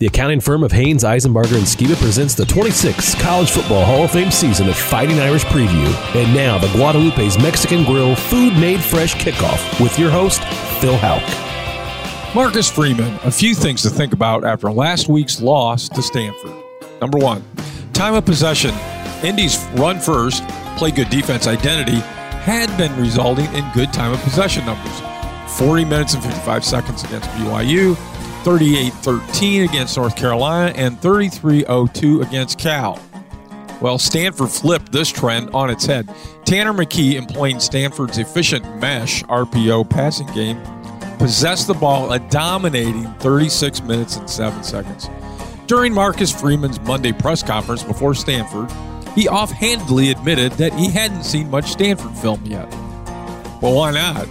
The accounting firm of Haines, Isenbarger, and Skiba presents the 26th College Football Hall of Fame season of Fighting Irish Preview. And now, the Guadalupe's Mexican Grill Food Made Fresh Kickoff with your host, Phil Houck. Marcus Freeman, a few things to think about after last week's loss to Stanford. Number one, time of possession. ND's run first, play good defense identity had been resulting in good time of possession numbers. 40 minutes and 55 seconds against BYU, 38 13 against North Carolina, and 33 02 against Cal. Well, Stanford flipped this trend on its head. Tanner McKee, employing Stanford's efficient mesh RPO passing game, possessed the ball a dominating 36 minutes and 7 seconds. During Marcus Freeman's Monday press conference before Stanford, he offhandedly admitted that he hadn't seen much Stanford film yet. Well, why not?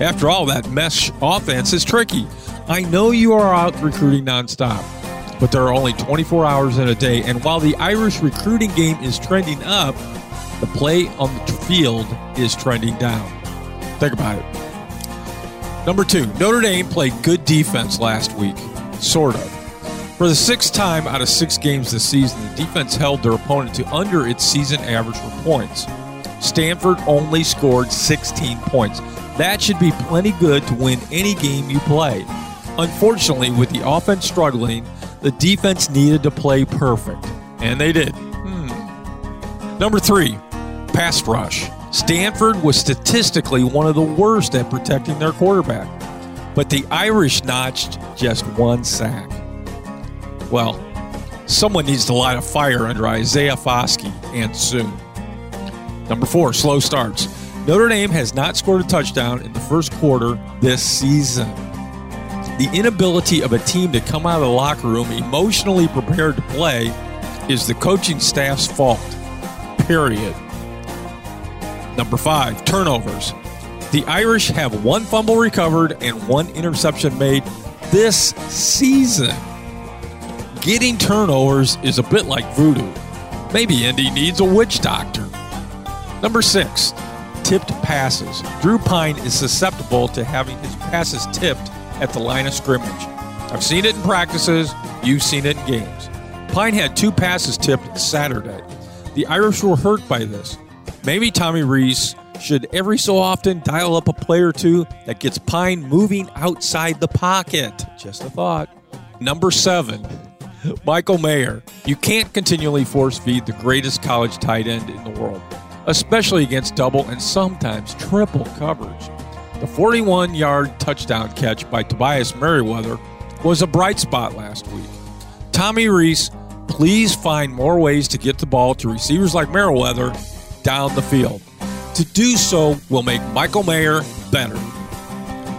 After all, that mesh offense is tricky. I know you are out recruiting nonstop, but there are only 24 hours in a day, and while the Irish recruiting game is trending up, the play on the field is trending down. Think about it. Number two, Notre Dame played good defense last week. Sort of. For the sixth time out of six games this season, the defense held their opponent to under its season average for points. Stanford only scored 16 points. That should be plenty good to win any game you play. Unfortunately, with the offense struggling, the defense needed to play perfect. And they did. Hmm. Number three, pass rush. Stanford was statistically one of the worst at protecting their quarterback, but the Irish notched just one sack. Well, someone needs to light a fire under Isaiah Foskey and soon. Number four, slow starts. Notre Dame has not scored a touchdown in the first quarter this season. The inability of a team to come out of the locker room emotionally prepared to play is the coaching staff's fault. Period. Number five, turnovers. The Irish have one fumble recovered and one interception made this season. Getting turnovers is a bit like voodoo. Maybe ND needs a witch doctor. Number six, tipped passes. Drew Pyne is susceptible to having his passes tipped at the line of scrimmage. I've seen it in practices, you've seen it in games. Pyne had two passes tipped Saturday. The Irish were hurt by this. Maybe Tommy Rees should every so often dial up a play or two that gets Pyne moving outside the pocket. Just a thought. Number seven, Michael Mayer. You can't continually force feed the greatest college tight end in the world, especially against double and sometimes triple coverage. The 41 yard touchdown catch by Tobias Merriweather was a bright spot last week. Tommy Rees, please find more ways to get the ball to receivers like Merriweather down the field. To do so will make Michael Mayer better.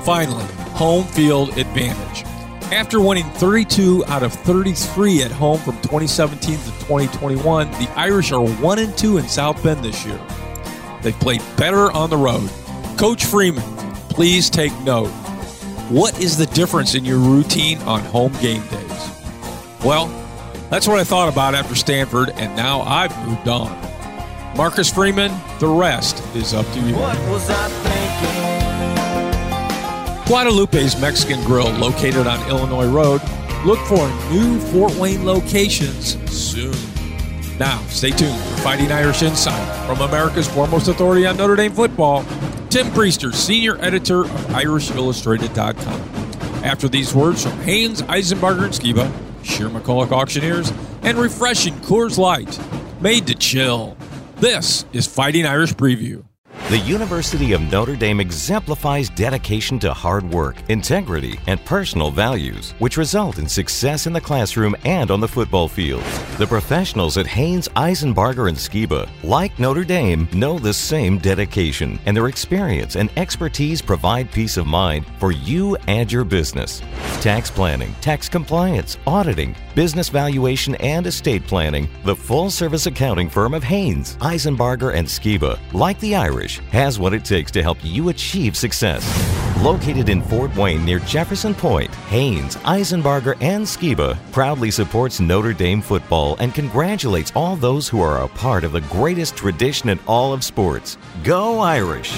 Finally, home field advantage. After winning 32 out of 33 at home from 2017 to 2021, the Irish are 1 and 2 in South Bend this year. They've played better on the road. Coach Freeman, please take note. What is the difference in your routine on home game days? Well, that's what I thought about after Stanford, and now I've moved on. Marcus Freeman, the rest is up to you. What was I thinking? Guadalupe's Mexican Grill, located on Illinois Road. Look for new Fort Wayne locations soon. Now, stay tuned for Fighting Irish Insight from America's foremost authority on Notre Dame football, Tim Prister, senior editor of IrishIllustrated.com. After these words from Haines, Isenbarger, and Skiba, Sheer McCulloch Auctioneers, and refreshing Coors Light, made to chill. This is Fighting Irish Preview. The University of Notre Dame exemplifies dedication to hard work, integrity, and personal values, which result in success in the classroom and on the football field. The professionals at Haines, Isenbarger, and Skiba, like Notre Dame, know the same dedication, and their experience and expertise provide peace of mind for you and your business. Tax planning, tax compliance, auditing, business valuation, and estate planning, the full service accounting firm of Haines, Isenbarger, and Skiba, like the Irish, has what it takes to help you achieve success. Located in Fort Wayne near Jefferson Point, Haines, Isenbarger, and Skiba proudly supports Notre Dame football and congratulates all those who are a part of the greatest tradition in all of sports. Go Irish!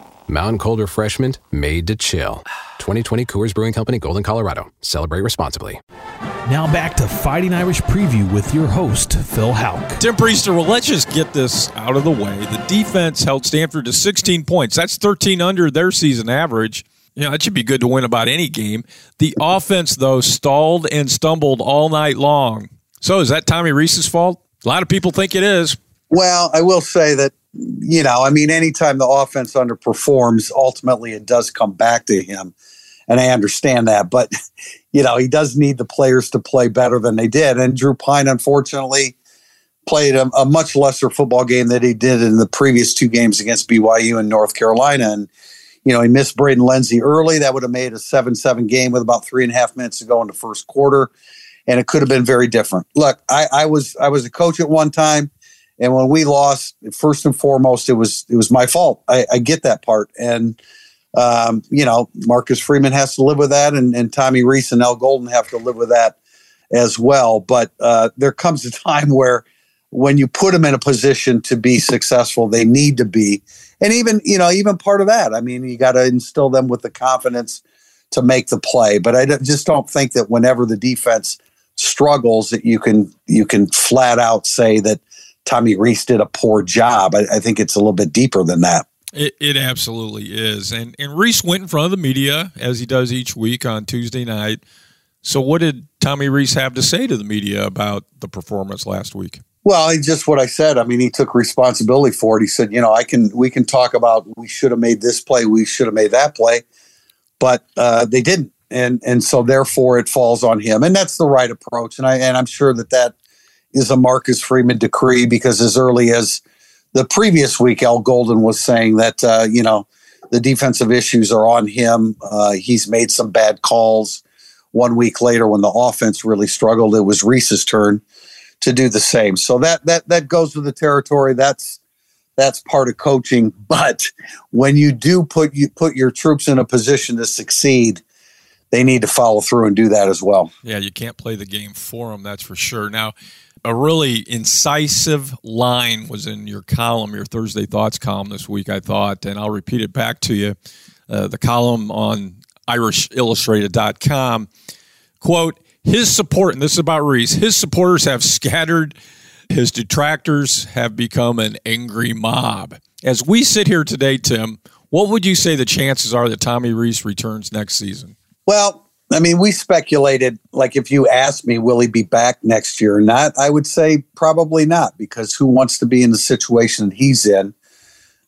Mountain Cold Refreshment made to chill. 2020 Coors Brewing Company, Golden, Colorado. Celebrate responsibly. Now back to Fighting Irish Preview with your host, Phil Houck. Tim Prister, well, let's just get this out of the way. The defense held Stanford to 16 points. That's 13 under their season average. You know, it should be good to win about any game. The offense, though, stalled and stumbled all night long. So is that Tommy Rees's fault? A lot of people think it is. Well, I will say that you know, I mean, anytime the offense underperforms, ultimately it does come back to him. And I understand that. But, you know, he does need the players to play better than they did. And Drew Pyne, unfortunately, played a, a much lesser football game than he did in the previous two games against BYU and North Carolina. And, you know, he missed Braden Lenzy early. That would have made a 7 7 game with about three and a half minutes to go in the first quarter. And it could have been very different. Look, I, I was I was a coach at one time and when we lost, first and foremost, it was it was my fault. I, I get that part, and um, you know, Marcus Freeman has to live with that, and, and Tommy Rees and Al Golden have to live with that as well. But uh, there comes a time where when you put them in a position to be successful, they need to be, and even you know, even part of that. I mean, you got to instill them with the confidence to make the play. But I just don't think that whenever the defense struggles, that you can you can flat out say that Tommy Rees did a poor job. I, I think it's a little bit deeper than that. It, it absolutely is. And and Rees went in front of the media as he does each week on Tuesday night. So what did Tommy Rees have to say to the media about the performance last week? Well, just what I said. I mean, he took responsibility for it. He said, you know, I can we can talk about we should have made this play, we should have made that play, but uh, they didn't, and and so therefore it falls on him, and that's the right approach. And I and I'm sure that that is a Marcus Freeman decree because as early as the previous week, Al Golden was saying that, uh, you know, the defensive issues are on him. Uh, he's made some bad calls. One week later, when the offense really struggled, it was Rees's turn to do the same. So that that that goes with the territory. That's that's part of coaching. But when you do put you put your troops in a position to succeed, they need to follow through and do that as well. Yeah, you can't play the game for them. That's for sure. Now, a really incisive line was in your column, your Thursday Thoughts column this week, I thought, and I'll repeat it back to you. Uh, the column on IrishIllustrated.com. Quote, his support, and this is about Rees, his supporters have scattered, his detractors have become an angry mob. As we sit here today, Tim, what would you say the chances are that Tommy Rees returns next season? Well, I mean, we speculated, like, if you asked me, will he be back next year or not? I would say probably not, because who wants to be in the situation that he's in,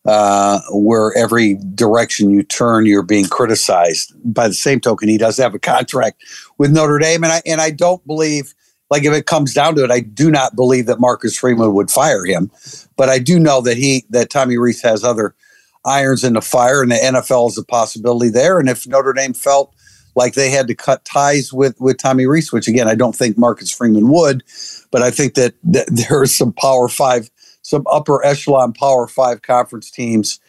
uh, where every direction you turn, you're being criticized? By the same token, he does have a contract with Notre Dame. And I, and I don't believe, like, if it comes down to it, I do not believe that Marcus Freeman would fire him. But I do know that he, that Tommy Rees has other irons in the fire, and the NFL is a possibility there. And if Notre Dame felt, like they had to cut ties with with Tommy Rees, which again I don't think Marcus Freeman would, but I think that, that there are some Power Five, some upper echelon Power Five conference teams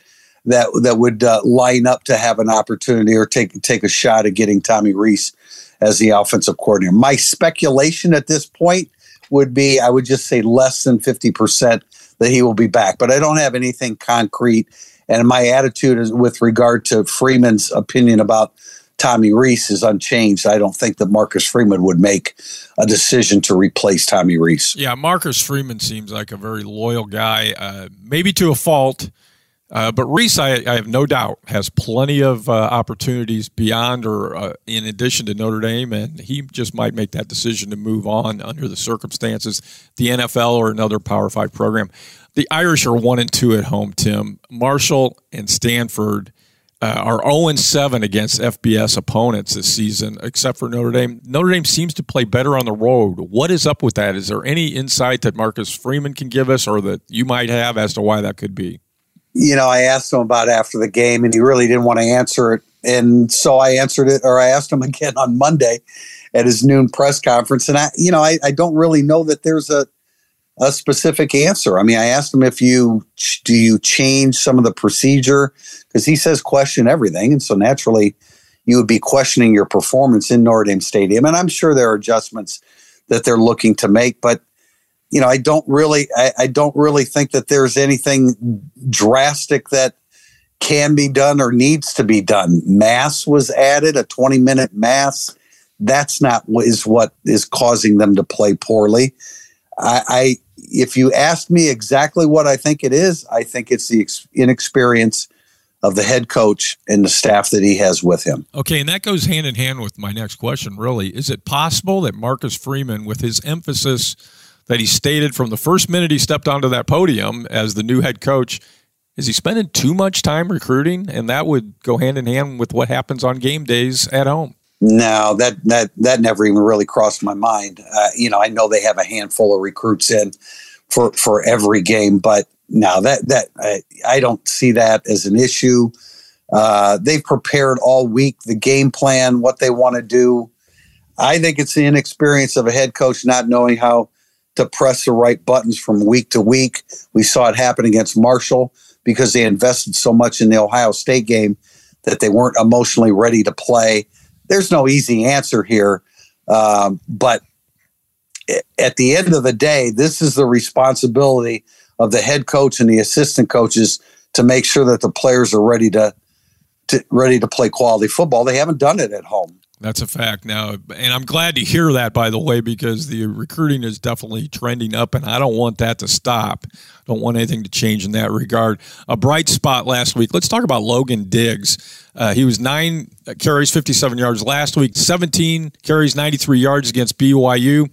that that would uh, line up to have an opportunity or take take a shot at getting Tommy Rees as the offensive coordinator. My speculation at this point would be I would just say less than fifty percent that he will be back, but I don't have anything concrete. And my attitude is with regard to Freeman's opinion about Tommy Rees is unchanged. I don't think that Marcus Freeman would make a decision to replace Tommy Rees. Yeah, Marcus Freeman seems like a very loyal guy, uh, maybe to a fault. Uh, but Rees, I, I, have no doubt, has plenty of uh, opportunities beyond or uh, in addition to Notre Dame, and he just might make that decision to move on under the circumstances, the NFL or another Power Five program. The Irish are one and two at home. Tim Marshall and Stanford uh, are 0 7 against FBS opponents this season, except for Notre Dame. Notre Dame seems to play better on the road. What is up with that? Is there any insight that Marcus Freeman can give us or that you might have as to why that could be? You know, I asked him about after the game, and he really didn't want to answer it. And so I answered it, or I asked him again on Monday at his noon press conference. And I, you know, I, I don't really know that there's a a specific answer. I mean, I asked him if you do you change some of the procedure because he says question everything, and so naturally you would be questioning your performance in Notre Dame Stadium. And I'm sure there are adjustments that they're looking to make, but you know, I don't really, I, I don't really think that there's anything drastic that can be done or needs to be done. Mass was added, a 20 minute mass. That's not what is what is causing them to play poorly. I, I if you ask me exactly what I think it is, I think it's the ex- inexperience of the head coach and the staff that he has with him. Okay, and that goes hand in hand with my next question, really. Is it possible that Marcus Freeman, with his emphasis that he stated from the first minute he stepped onto that podium as the new head coach, is he spending too much time recruiting? And that would go hand in hand with what happens on game days at home. No, that that that never even really crossed my mind. Uh, you know, I know they have a handful of recruits in for for every game, but no, that that I, I don't see that as an issue. Uh, they've prepared all week the game plan, what they want to do. I think it's the inexperience of a head coach not knowing how to press the right buttons from week to week. We saw it happen against Marshall because they invested so much in the Ohio State game that they weren't emotionally ready to play. There's no easy answer here, um, but at the end of the day, this is the responsibility of the head coach and the assistant coaches to make sure that the players are ready to, to ready to play quality football. They haven't done it at home. That's a fact now. And I'm glad to hear that, by the way, because the recruiting is definitely trending up, and I don't want that to stop. Don't want anything to change in that regard. A bright spot last week. Let's talk about Logan Diggs. Uh, he was nine carries, 57 yards last week, 17 carries, 93 yards against BYU.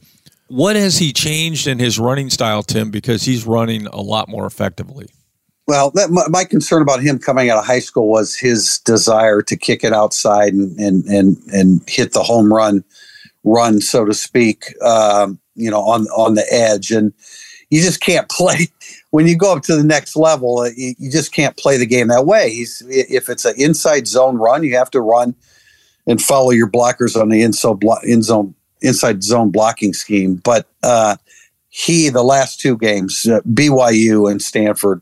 What has he changed in his running style, Tim? Because he's running a lot more effectively. Well, that, my, my, concern about him coming out of high school was his desire to kick it outside and and and, and hit the home run, run so to speak. Um, you know, on on the edge, and you just can't play when you go up to the next level. Uh, you, you just can't play the game that way. He's if it's an inside zone run, you have to run and follow your blockers on the inside in zone inside zone blocking scheme. But uh, he, the last two games, uh, BYU and Stanford,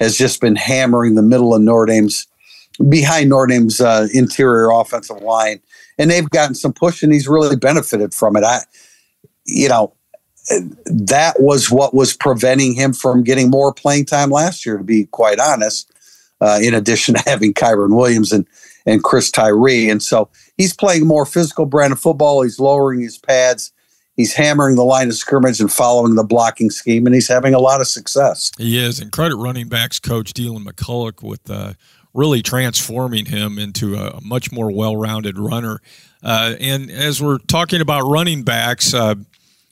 has just been hammering the middle of Notre Dame's behind Notre Dame's uh, interior offensive line, and they've gotten some push, and he's really benefited from it. I, you know, that was what was preventing him from getting more playing time last year. To be quite honest, uh, in addition to having Kyren Williams and and Chris Tyree. And so he's playing more physical brand of football. He's lowering his pads. He's hammering the line of scrimmage and following the blocking scheme, and he's having a lot of success. He is. And credit running backs coach Deland McCullough with uh, really transforming him into a much more well rounded runner. Uh, and as we're talking about running backs, uh,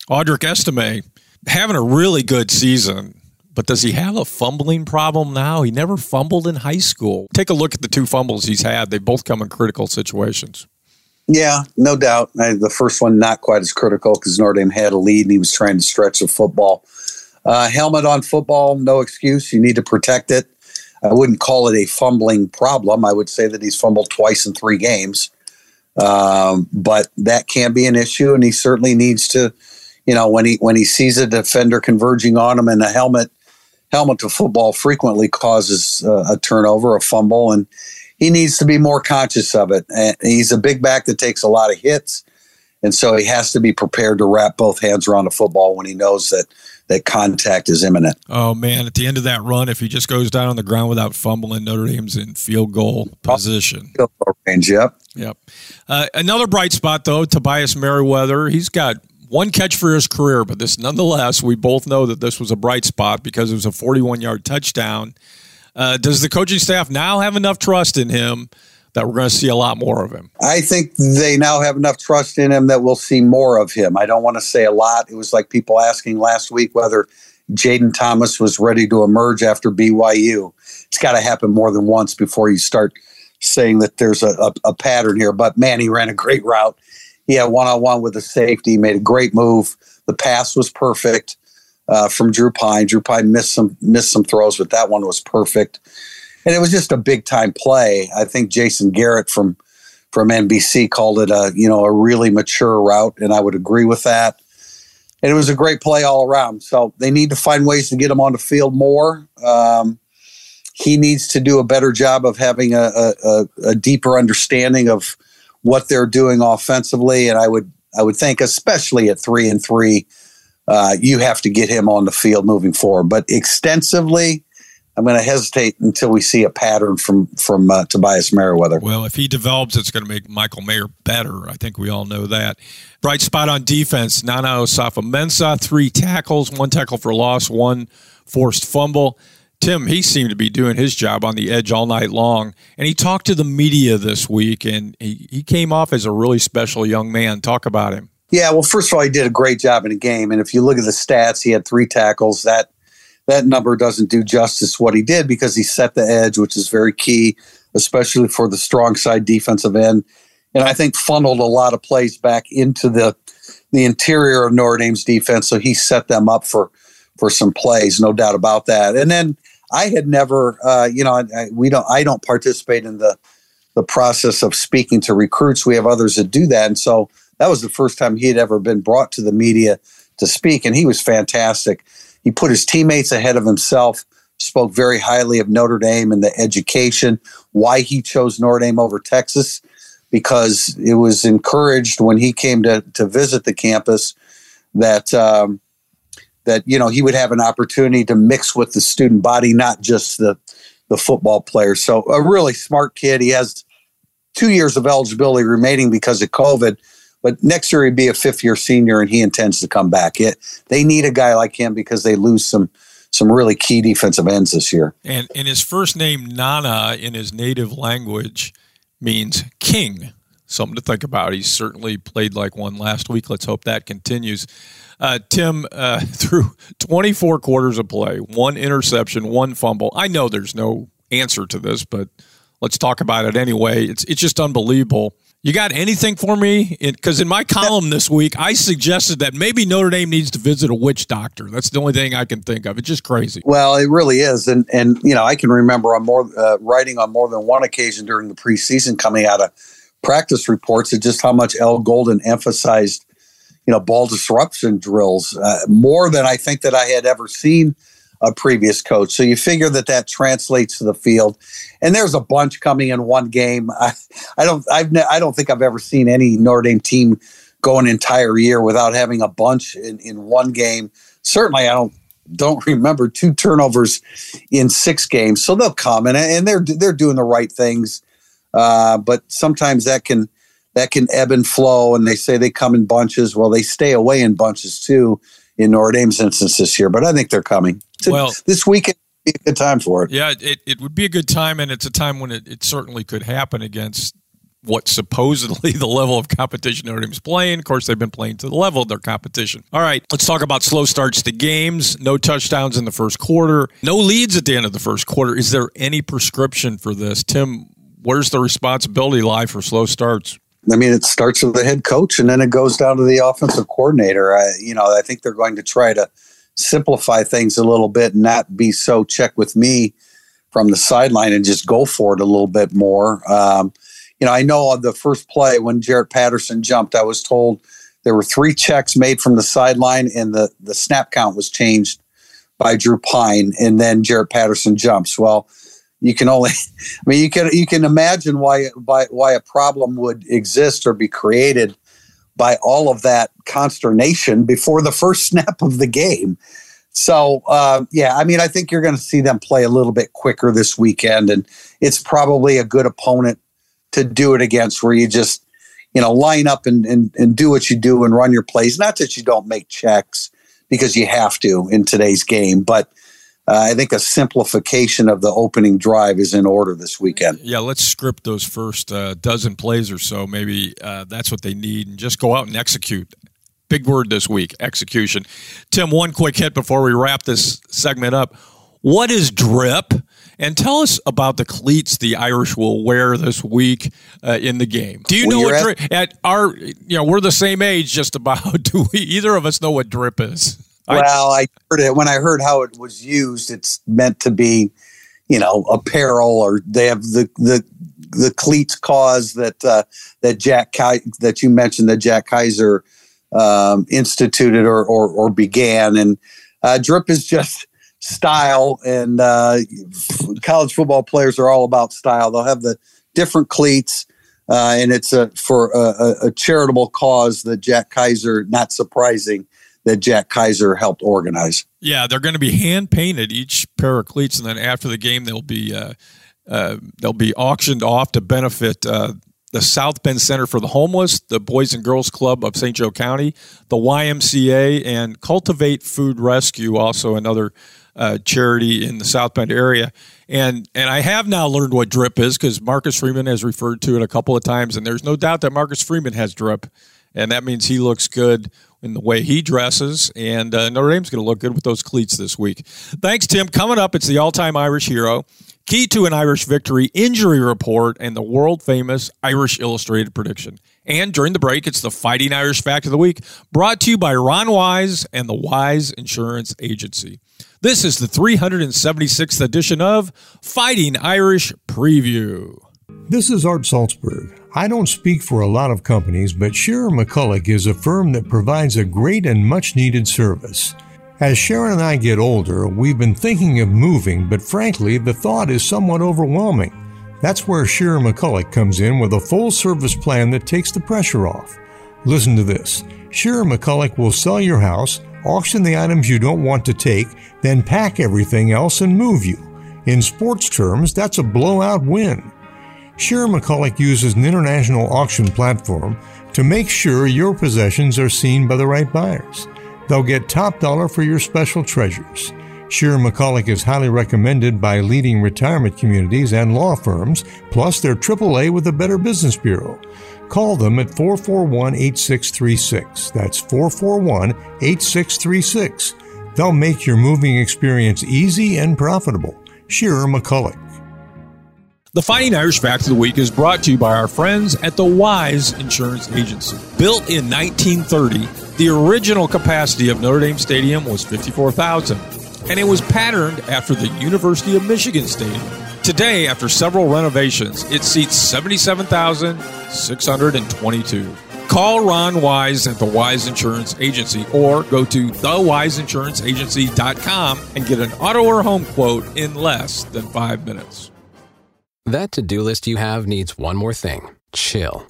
Audric Estime having a really good season. But does he have a fumbling problem now? He never fumbled in high school. Take a look at the two fumbles he's had. They both come in critical situations. Yeah, no doubt. I, the first one not quite as critical because Notre Dame had a lead and he was trying to stretch the football. Uh, helmet on football, no excuse. You need to protect it. I wouldn't call it a fumbling problem. I would say that he's fumbled twice in three games, um, but that can be an issue, and he certainly needs to. You know, when he when he sees a defender converging on him and a helmet helmet to football frequently causes uh, a turnover, a fumble, and he needs to be more conscious of it. And he's a big back that takes a lot of hits, and so he has to be prepared to wrap both hands around a football when he knows that that contact is imminent. Oh man! At the end of that run, if he just goes down on the ground without fumbling, Notre Dame's in field goal position. Field goal range. Yep. Yep. Uh, another bright spot though, Tobias Merriweather. He's got one catch for his career, but this nonetheless, we both know that this was a bright spot because it was a 41 yard touchdown. Uh, does the coaching staff now have enough trust in him that we're going to see a lot more of him? I think they now have enough trust in him that we'll see more of him. I don't want to say a lot. It was like people asking last week whether Jayden Thomas was ready to emerge after BYU. It's got to happen more than once before you start saying that there's a, a, a pattern here. But man, he ran a great route he had one on one with the safety, made a great move. The pass was perfect uh, from Drew Pyne. Drew Pyne missed some missed some throws, but that one was perfect. And it was just a big time play. I think Jason Garrett from from NBC called it a you know a really mature route, and I would agree with that. and it was a great play all around. So they need to find ways to get him on the field more. Um, he needs to do a better job of having a, a, a, deeper understanding of what they're doing offensively. And I would I would think, especially at three and three, uh, you have to get him on the field moving forward. But extensively, I'm going to hesitate until we see a pattern from from uh, Tobias Merriweather. Well, if he develops, it's going to make Michael Mayer better. I think we all know that. Bright spot on defense: Nana Osafo-Mensah, three tackles, one tackle for loss, one forced fumble. Tim, he seemed to be doing his job on the edge all night long. And he talked to the media this week, and he, he came off as a really special young man. Talk about him. Yeah, well, first of all, he did a great job in the game. And if you look at the stats, he had three tackles. That that number doesn't do justice what he did because he set the edge, which is very key, especially for the strong side defensive end. And I think funneled a lot of plays back into the the interior of Notre Dame's defense. So he set them up for for some plays, no doubt about that. And then I had never, uh, you know, I, we don't, I don't participate in the the process of speaking to recruits. We have others that do that, and so that was the first time he had ever been brought to the media to speak, and he was fantastic. He put his teammates ahead of himself. Spoke very highly of Notre Dame and the education. Why he chose Notre Dame over Texas, because it was encouraged when he came to to visit the campus that um, that you know he would have an opportunity to mix with the student body, not just the the football players. So a really smart kid. He has two years of eligibility remaining because of COVID, but next year he'd be a fifth year senior, and he intends to come back. It, they need a guy like him because they lose some some really key defensive ends this year. And and his first name Nana in his native language means king. Something to think about. He certainly played like one last week. Let's hope that continues. Uh, Tim, uh, through 24 quarters of play, one interception, one fumble. I know there's no answer to this, but let's talk about it anyway. It's it's just unbelievable. You got anything for me? Because in my column this week, I suggested that maybe Notre Dame needs to visit a witch doctor. That's the only thing I can think of. It's just crazy. Well, it really is, and and you know I can remember on more uh, writing on more than one occasion during the preseason coming out of practice reports of just how much Al Golden emphasized you know ball disruption drills uh, more than I think that I had ever seen a previous coach. So you figure that that translates to the field, and there's a bunch coming in one game. I, I don't I've ne- I don't think I've ever seen any Notre Dame team go an entire year without having a bunch in, in one game. Certainly, I don't don't remember two turnovers in six games. So they'll come and, and they're they're doing the right things, uh, but sometimes that can that can ebb and flow. And they say they come in bunches. Well, they stay away in bunches too in Notre Dame's instance this year. But I think they're coming. Well, this weekend be a good time for it. Yeah, it, it would be a good time, and it's a time when it, it certainly could happen against what supposedly the level of competition Notre Dame's playing. Of course, they've been playing to the level of their competition. All right, let's talk about slow starts to games. No touchdowns in the first quarter. No leads at the end of the first quarter. Is there any prescription for this, Tim? Where's the responsibility lie for slow starts? I mean, it starts with the head coach and then it goes down to the offensive coordinator. I, you know, I think they're going to try to simplify things a little bit and not be so check with me from the sideline and just go for it a little bit more. Um, you know, I know on the first play when Jarrett Patterson jumped, I was told there were three checks made from the sideline and the, the snap count was changed by Drew Pyne and then Jarrett Patterson jumps. Well, you can only i mean you can you can imagine why why why a problem would exist or be created by all of that consternation before the first snap of the game. So uh, yeah i mean i think you're going to see them play a little bit quicker this weekend and it's probably a good opponent to do it against where you just you know line up and, and, and do what you do and run your plays. Not that you don't make checks because you have to in today's game but uh, I think a simplification of the opening drive is in order this weekend. Yeah, let's script those first uh, dozen plays or so. Maybe uh, that's what they need, and just go out and execute. Big word this week execution. Tim, one quick hit before we wrap this segment up. What is drip? And tell us about the cleats the Irish will wear this week uh, in the game. Do you know what drip? At our, you know, we're the same age, just about. Do we? Either of us know what drip is? Well, I heard it when I heard how it was used. It's meant to be, you know, apparel, or they have the the the cleats cause that uh, that Jack that you mentioned that Jack Kiser um, instituted or, or, or began. And uh, drip is just style, and uh, college football players are all about style. They'll have the different cleats. Uh, and it's a, for a, a, charitable cause that Jack Kiser, not surprising, that Jack Kiser helped organize. Yeah, they're going to be hand painted each pair of cleats, and then after the game, they'll be uh, uh, they'll be auctioned off to benefit uh, the South Bend Center for the Homeless, the Boys and Girls Club of St. Joe County, the YMCA, and Cultivate Food Rescue, also another uh, charity in the South Bend area. And and I have now learned what drip is because Marcus Freeman has referred to it a couple of times, and there's no doubt that Marcus Freeman has drip, and that means he looks good in the way he dresses, and uh, Notre Dame's going to look good with those cleats this week. Thanks, Tim. Coming up, it's the all-time Irish hero. Key to an Irish victory, injury report, and the world famous Irish Illustrated prediction. And during the break, it's the Fighting Irish Fact of the Week, brought to you by Ron Wise and the Wise Insurance Agency. This is the 376th edition of Fighting Irish Preview. This is Art Salzberg. I don't speak for a lot of companies, but Shearer McCulloch is a firm that provides a great and much needed service. As Sharon and I get older, we've been thinking of moving, but frankly, the thought is somewhat overwhelming. That's where Shearer McCulloch comes in with a full service plan that takes the pressure off. Listen to this Shearer McCulloch will sell your house, auction the items you don't want to take, then pack everything else and move you. In sports terms, that's a blowout win. Shearer McCulloch uses an international auction platform to make sure your possessions are seen by the right buyers. They'll get top dollar for your special treasures. Shearer McCulloch is highly recommended by leading retirement communities and law firms, plus they're AAA with the Better Business Bureau. Call them at 441 8636. That's 441 8636. They'll make your moving experience easy and profitable. Shearer McCulloch. The Fighting Irish Fact of the Week is brought to you by our friends at the Wise Insurance Agency. Built in 1930, the original capacity of Notre Dame Stadium was 54,000, and it was patterned after the University of Michigan Stadium. Today, after several renovations, it seats 77,622. Call Ron Wise at the Wise Insurance Agency or go to thewiseinsuranceagency.com and get an auto or home quote in less than five minutes. That to do list you have needs one more thing chill.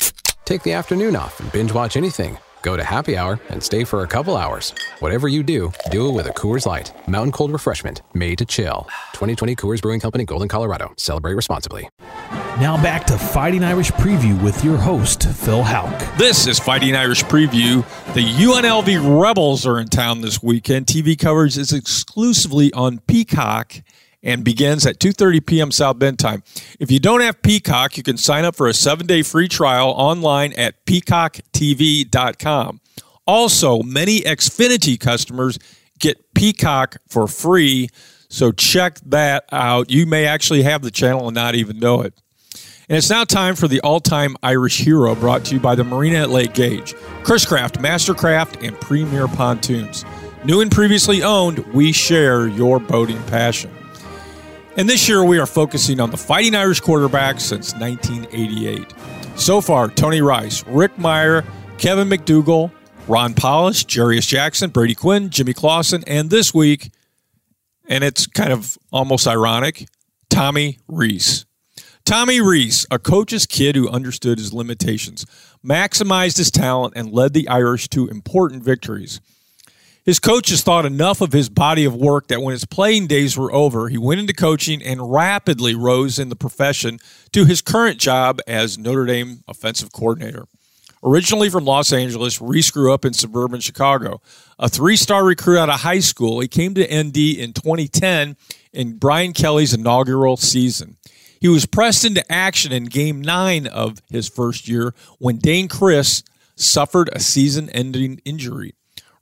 Take the afternoon off and binge watch anything. Go to happy hour and stay for a couple hours. Whatever you do, do it with a Coors Light. Mountain cold refreshment made to chill. 2020 Coors Brewing Company, Golden, Colorado. Celebrate responsibly. Now back to Fighting Irish Preview with your host, Phil Houck. This is Fighting Irish Preview. The UNLV Rebels are in town this weekend. TV coverage is exclusively on Peacock and begins at 2:30 p.m. South Bend time. If you don't have Peacock, you can sign up for a 7-day free trial online at peacocktv.com. Also, many Xfinity customers get Peacock for free, so check that out. You may actually have the channel and not even know it. And it's now time for the all time Irish hero brought to you by the Marina at Lake Gage, Chris-Craft, Mastercraft, and Premier Pontoons. New and previously owned, we share your boating passion. And this year we are focusing on the Fighting Irish quarterbacks since 1988. So far, Tony Rice, Rick Mirer, Kevin McDougal, Ron Powlus, Jarious Jackson, Brady Quinn, Jimmy Clausen, and this week, and it's kind of almost ironic, Tommy Rees. Tommy Rees, a coach's kid who understood his limitations, maximized his talent, and led the Irish to important victories. His coaches thought enough of his body of work that when his playing days were over, he went into coaching and rapidly rose in the profession to his current job as Notre Dame offensive coordinator. Originally from Los Angeles, Rees grew up in suburban Chicago. A three star recruit out of high school, he came to ND in 2010 in Brian Kelly's inaugural season. He was pressed into action in game nine of his first year when Dayne Crist suffered a season ending injury.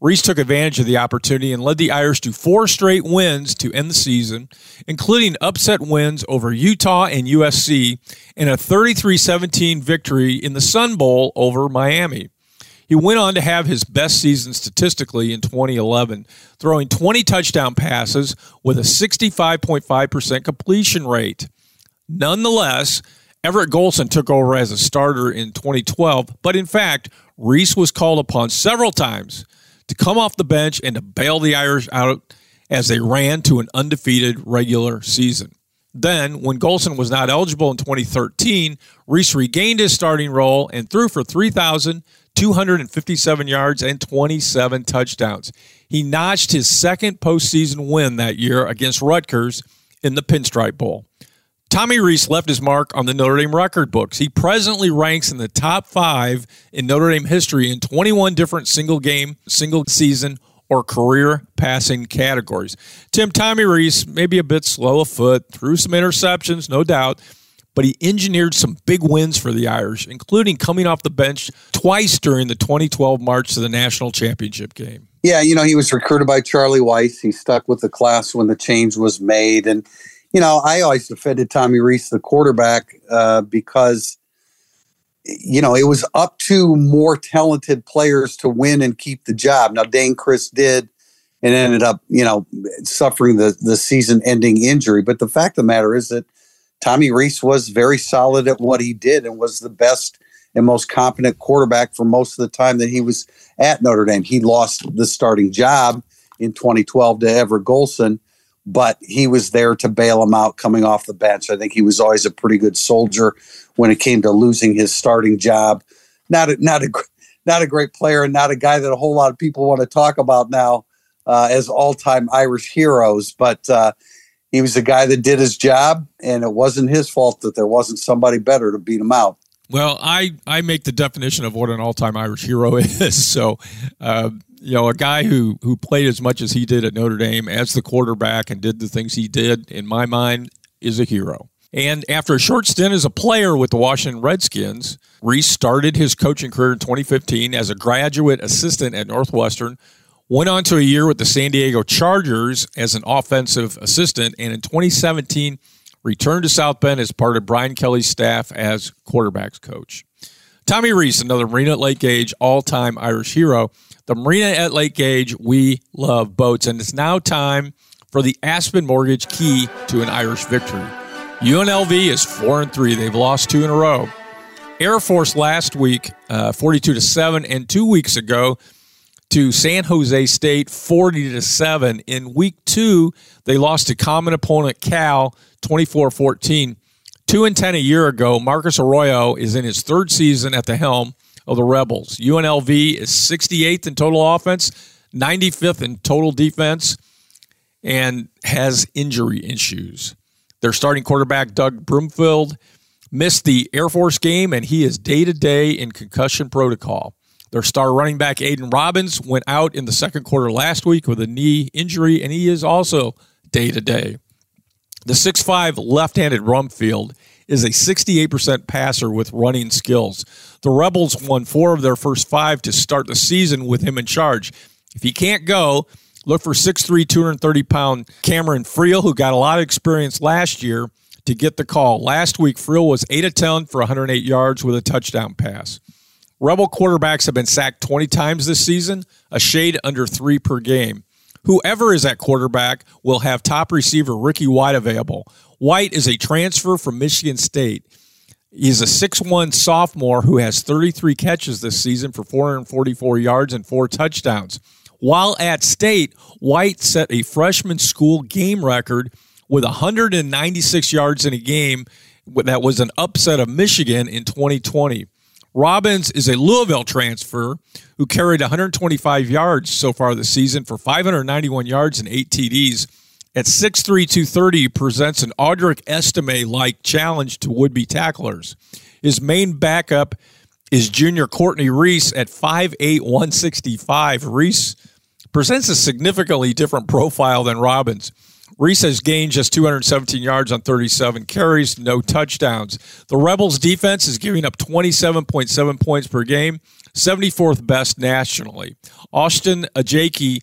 Rees took advantage of the opportunity and led the Irish to four straight wins to end the season, including upset wins over Utah and USC and a 33 17 victory in the Sun Bowl over Miami. He went on to have his best season statistically in 2011, throwing 20 touchdown passes with a 65.5% completion rate. Nonetheless, Everett Golson took over as a starter in 2012, but in fact, Rees was called upon several times to come off the bench and to bail the Irish out as they ran to an undefeated regular season. Then, when Golson was not eligible in 2013, Rees regained his starting role and threw for 3,257 yards and 27 touchdowns. He notched his second postseason win that year against Rutgers in the Pinstripe Bowl. Tommy Rees left his mark on the Notre Dame record books. He presently ranks in the top five in Notre Dame history in 21 different single game, single season, or career passing categories. Tim Tommy Rees, may be a bit slow of foot, threw some interceptions, no doubt, but he engineered some big wins for the Irish, including coming off the bench twice during the 2012 march to the national championship game. Yeah, you know, he was recruited by Charlie Weis. He stuck with the class when the change was made. And you know, I always defended Tommy Rees, the quarterback, uh, because you know it was up to more talented players to win and keep the job. Now Dayne Crist did, and ended up you know suffering the the season ending injury. But the fact of the matter is that Tommy Rees was very solid at what he did and was the best and most competent quarterback for most of the time that he was at Notre Dame. He lost the starting job in 2012 to Everett Golson but he was there to bail him out coming off the bench. I think he was always a pretty good soldier when it came to losing his starting job. Not a, not a not a great player and not a guy that a whole lot of people want to talk about now uh, as all time Irish heroes, but. Uh, he was a guy that did his job, and it wasn't his fault that there wasn't somebody better to beat him out. Well, I, I make the definition of what an all time Irish hero is. So, uh, you know, a guy who who played as much as he did at Notre Dame as the quarterback and did the things he did, in my mind, is a hero. And after a short stint as a player with the Washington Redskins, Rees started his coaching career in 2015 as a graduate assistant at Northwestern, went on to a year with the San Diego Chargers as an offensive assistant, and in 2017 returned to South Bend as part of Brian Kelly's staff as quarterbacks coach. Tommy Rees, another Marina Lake Gage all-time Irish hero, the Marina at Lake Gage, we love boats, and it's now time for the Aspen Mortgage key to an Irish victory. UNLV is four and three; they've lost two in a row. Air Force last week, uh, forty-two to seven, and two weeks ago to San Jose State, forty to seven. In week two, they lost to common opponent Cal, 24-14. Two and ten a year ago, Marcus Arroyo is in his third season at the helm of the Rebels. UNLV is 68th in total offense, 95th in total defense, and has injury issues. Their starting quarterback, Doug Brumfield, missed the Air Force game, and he is day to day in concussion protocol. Their star running back, Aidan Robbins, went out in the second quarter last week with a knee injury, and he is also day to day. The 6'5 left handed Brumfield is a 68% passer with running skills. The Rebels won four of their first five to start the season with him in charge. If he can't go, look for 6'3, 230 pound Cameron Friel, who got a lot of experience last year to get the call. Last week, Friel was 8 of 10 for 108 yards with a touchdown pass. Rebel quarterbacks have been sacked 20 times this season, a shade under three per game. Whoever is at quarterback will have top receiver Ricky White available. White is a transfer from Michigan State. He's a 6'1 sophomore who has 33 catches this season for 444 yards and four touchdowns. While at state, White set a freshman school game record with 196 yards in a game that was an upset of Michigan in 2020. Robbins is a Louisville transfer who carried 125 yards so far this season for 591 yards and eight TDs. At 6'3, 230, presents an Audric Estime like challenge to would be tacklers. His main backup is junior Courtney Reese at 5'8, 165. Reese presents a significantly different profile than Robbins. Reese has gained just 217 yards on 37 carries, no touchdowns. The Rebels' defense is giving up 27.7 points per game, 74th best nationally. Austin Ajiake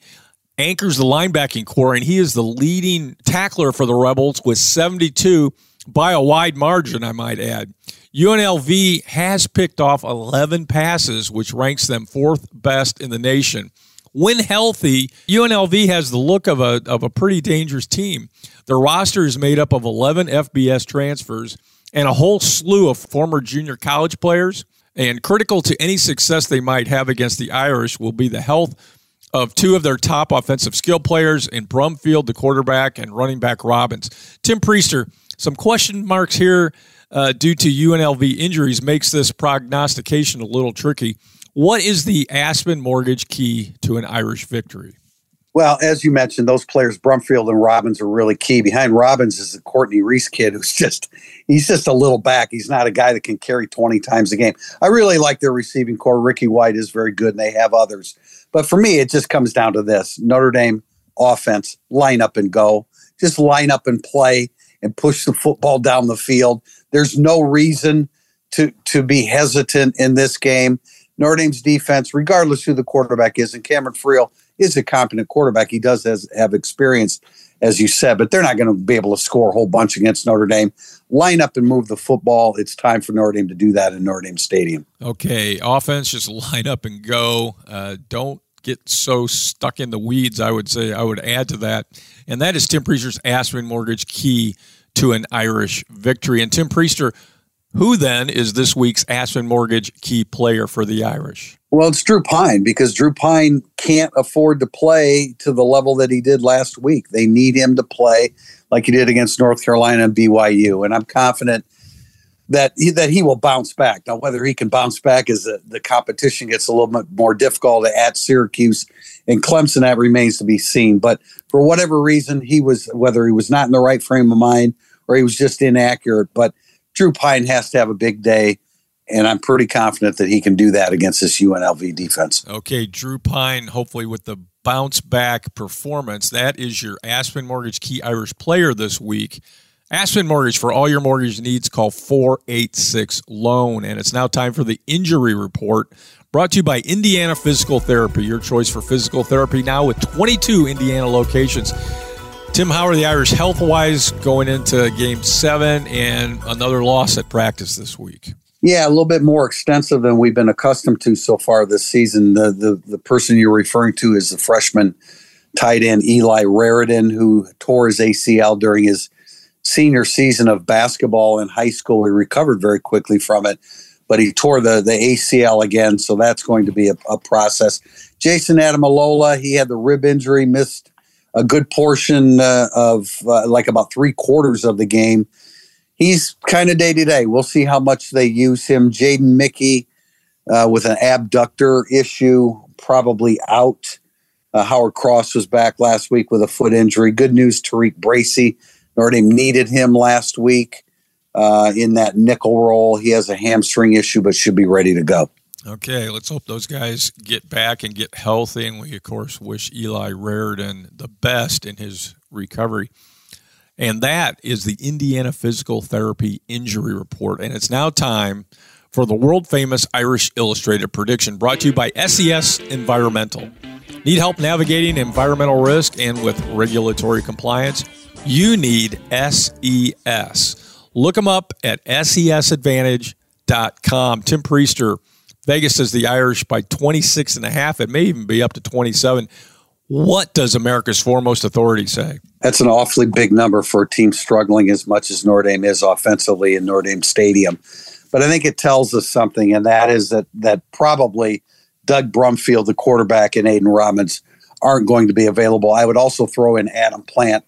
anchors the linebacking core, and he is the leading tackler for the Rebels with 72 by a wide margin, I might add. UNLV has picked off 11 passes, which ranks them fourth best in the nation. When healthy, UNLV has the look of a, of a pretty dangerous team. Their roster is made up of 11 FBS transfers, and a whole slew of former junior college players. And critical to any success they might have against the Irish will be the health of two of their top offensive skill players in Brumfield, the quarterback, and running back Robbins. Tim Prister, some question marks here uh, due to UNLV injuries makes this prognostication a little tricky. What is the Aspen Mortgage key to an Irish victory? Well, as you mentioned, those players, Brumfield and Robbins, are really key. Behind Robbins is the Courtney Reese kid, who's just he's just a little back. He's not a guy that can carry 20 times a game. I really like their receiving corps. Ricky White is very good, and they have others. But for me, it just comes down to this Notre Dame offense, line up and go. Just line up and play and push the football down the field. There's no reason to to be hesitant in this game. Notre Dame's defense, regardless who the quarterback is, and Cameron Friel is a competent quarterback. He does has, have experience, as you said, but they're not going to be able to score a whole bunch against Notre Dame. Line up and move the football. It's time for Notre Dame to do that in Notre Dame Stadium. Okay, offense, just line up and go. Uh, don't get so stuck in the weeds. I would say I would add to that, and that is Tim Prister's Aspen Mortgage key to an Irish victory. And Tim Prister, who then is this week's Aspen Mortgage key player for the Irish? Well, it's Drew Pyne because Drew Pyne can't afford to play to the level that he did last week. They need him to play like he did against North Carolina and BYU, and I'm confident that he, that he will bounce back. Now, whether he can bounce back as the, the competition gets a little bit more difficult at Syracuse and Clemson, that remains to be seen. But for whatever reason, he was whether he was not in the right frame of mind or he was just inaccurate. But Drew Pyne has to have a big day and I'm pretty confident that he can do that against this UNLV defense. Okay, Drew Pyne, hopefully with the bounce back performance. That is your Aspen Mortgage Key Irish player this week. Aspen Mortgage for all your mortgage needs, call 486 Loan. And it's now time for the injury report brought to you by Indiana Physical Therapy, your choice for physical therapy now with 22 Indiana locations. Tim, how are the Irish health wise going into game seven and another loss at practice this week? Yeah, a little bit more extensive than we've been accustomed to so far this season. The the, the person you're referring to is the freshman tight end Eli Raridon, who tore his ACL during his senior season of basketball in high school. He recovered very quickly from it, but he tore the, the ACL again, so that's going to be a, a process. Jayson Ademilola, he had the rib injury, missed a good portion uh, of uh, like about three quarters of the game he's kind of day to day. We'll see how much they use him. Jaden Mickey uh, with an abductor issue, probably out. Uh, Howard Cross was back last week with a foot injury. Good news, TaRiq Bracy. Notre Dame needed him last week uh, in that nickel role. He has a hamstring issue, but should be ready to go. Okay, let's hope those guys get back and get healthy. And we, of course, wish Eli Raridon the best in his recovery. And that is the Indiana Physical Therapy Injury Report. And it's now time for the world famous Irish Illustrated prediction brought to you by SES Environmental. Need help navigating environmental risk and with regulatory compliance? You need SES. Look them up at sesadvantage.com. Tim Prister, Vegas says the Irish by 26 and a half. It may even be up to 27. What does America's foremost authority say? That's an awfully big number for a team struggling as much as Notre Dame is offensively in Notre Dame Stadium. But I think it tells us something, and that is that that probably Doug Brumfield, the quarterback, and Aidan Robbins aren't going to be available. I would also throw in Adam Plant,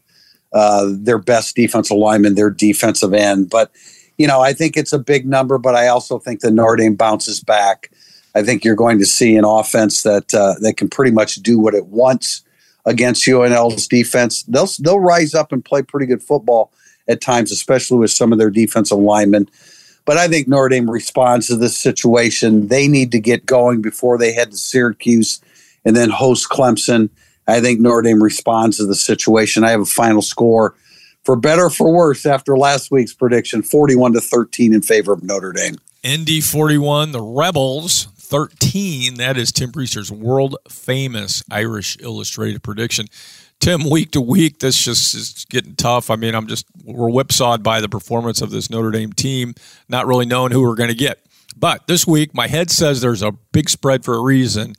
uh, their best defensive lineman, their defensive end. But you know, I think it's a big number, but I also think that Notre Dame bounces back. I think you're going to see an offense that uh, that can pretty much do what it wants against UNL's defense. They'll they'll rise up and play pretty good football at times, especially with some of their defensive linemen. But I think Notre Dame responds to this situation. They need to get going before they head to Syracuse and then host Clemson. I think Notre Dame responds to the situation. I have a final score for better for worse after last week's prediction 41 to 13 in favor of Notre Dame. ND 41, the Rebels 13. That is Tim Prister's world famous Irish illustrated prediction. Tim, week to week, this just is getting tough. I mean, I'm just, we're whipsawed by the performance of this Notre Dame team, not really knowing who we're going to get. But this week, my head says there's a big spread for a reason.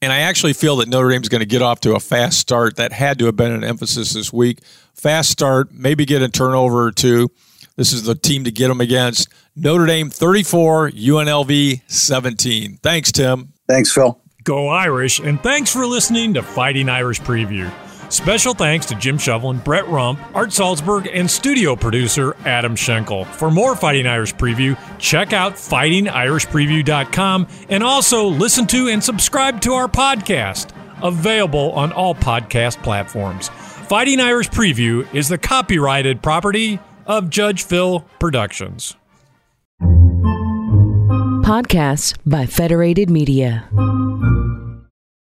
And I actually feel that Notre Dame's going to get off to a fast start. That had to have been an emphasis this week. Fast start, maybe get a turnover or two This is the team to get them against. Notre Dame 34, UNLV 17. Thanks, Tim. Thanks, Phil. Go Irish, and thanks for listening to Fighting Irish Preview. Special thanks to Jim Shovelin, Brett Rump, Art Salzberg, and studio producer Adam Schenkel. For more Fighting Irish Preview, check out fightingirishpreview.com and also listen to and subscribe to our podcast, available on all podcast platforms. Fighting Irish Preview is the copyrighted property of Judge Phil Productions. Podcasts by Federated Media.